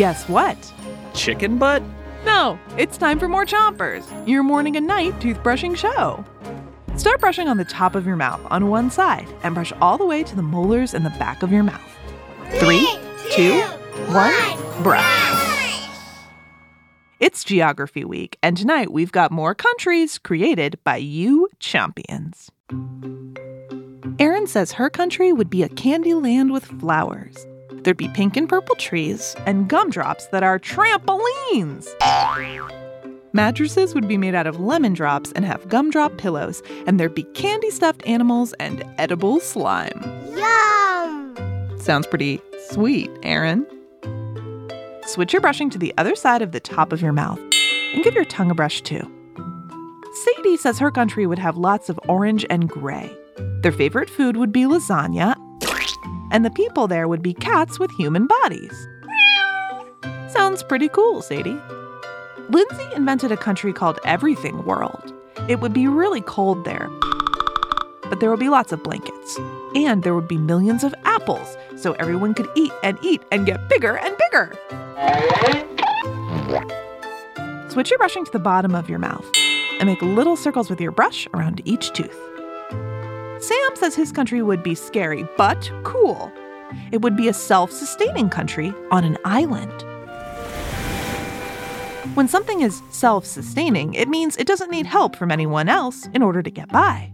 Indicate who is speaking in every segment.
Speaker 1: Guess what?
Speaker 2: Chicken butt?
Speaker 1: No, it's time for more Chompers, your morning and night toothbrushing show. Start brushing on the top of your mouth on one side and brush all the way to the molars in the back of your mouth. Three, two, one, brush. It's Geography Week, and tonight we've got more countries created by you Chompions. Erin says her country would be a candy land with flowers. There'd be pink and purple trees and gumdrops that are trampolines. Mattresses would be made out of lemon drops and have gumdrop pillows, and there'd be candy stuffed animals and edible slime.
Speaker 3: Yum!
Speaker 1: Sounds pretty sweet, Aaron. Switch your brushing to the other side of the top of your mouth and give your tongue a brush too. Sadie says her country would have lots of orange and gray. Their favorite food would be lasagna, and the people there would be cats with human bodies. Sounds pretty cool, Sadie. Lindsay invented a country called Everything World. It would be really cold there, but there would be lots of blankets. And there would be millions of apples, so everyone could eat and eat and get bigger and bigger. Switch your brushing to the bottom of your mouth and make little circles with your brush around each tooth. Sam says his country would be scary but cool. It would be a self sustaining country on an island. When something is self sustaining, it means it doesn't need help from anyone else in order to get by.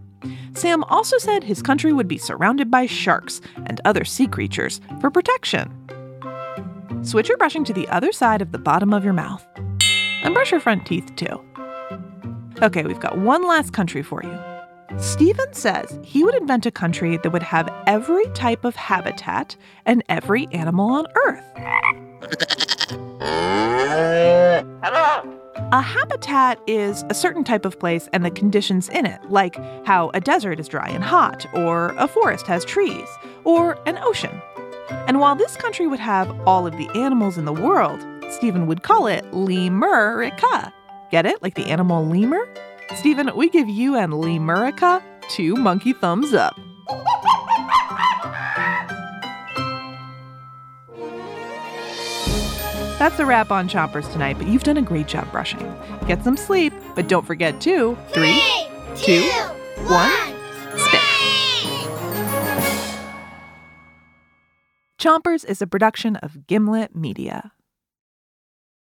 Speaker 1: Sam also said his country would be surrounded by sharks and other sea creatures for protection. Switch your brushing to the other side of the bottom of your mouth and brush your front teeth too. Okay, we've got one last country for you. Stephen says he would invent a country that would have every type of habitat and every animal on Earth. A habitat is a certain type of place and the conditions in it, like how a desert is dry and hot, or a forest has trees, or an ocean. And while this country would have all of the animals in the world, Stephen would call it Lemurica. Get it? Like the animal lemur? Stephen, we give you and Lee Lemurica two monkey thumbs up. That's a wrap on Chompers tonight, but you've done a great job brushing. Get some sleep, but don't forget to three, two, one, spit. Chompers is a production of Gimlet Media.